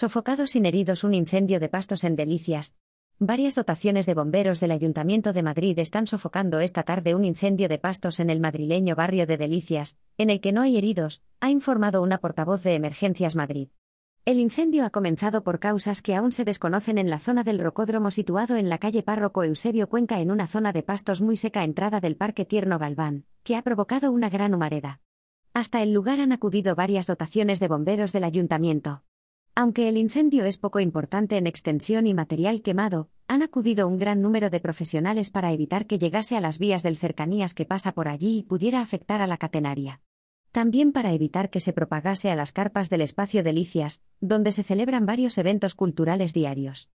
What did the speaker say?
Sofocado sin heridos un incendio de pastos en Delicias. Varias dotaciones de bomberos del Ayuntamiento de Madrid están sofocando esta tarde un incendio de pastos en el madrileño barrio de Delicias, en el que no hay heridos, ha informado una portavoz de Emergencias Madrid. El incendio ha comenzado por causas que aún se desconocen en la zona del rocódromo situado en la calle Párroco Eusebio Cuenca en una zona de pastos muy seca entrada del Parque Tierno Galván, que ha provocado una gran humareda. Hasta el lugar han acudido varias dotaciones de bomberos del ayuntamiento. Aunque el incendio es poco importante en extensión y material quemado, han acudido un gran número de profesionales para evitar que llegase a las vías del cercanías que pasa por allí y pudiera afectar a la catenaria. También para evitar que se propagase a las carpas del espacio Delicias, donde se celebran varios eventos culturales diarios.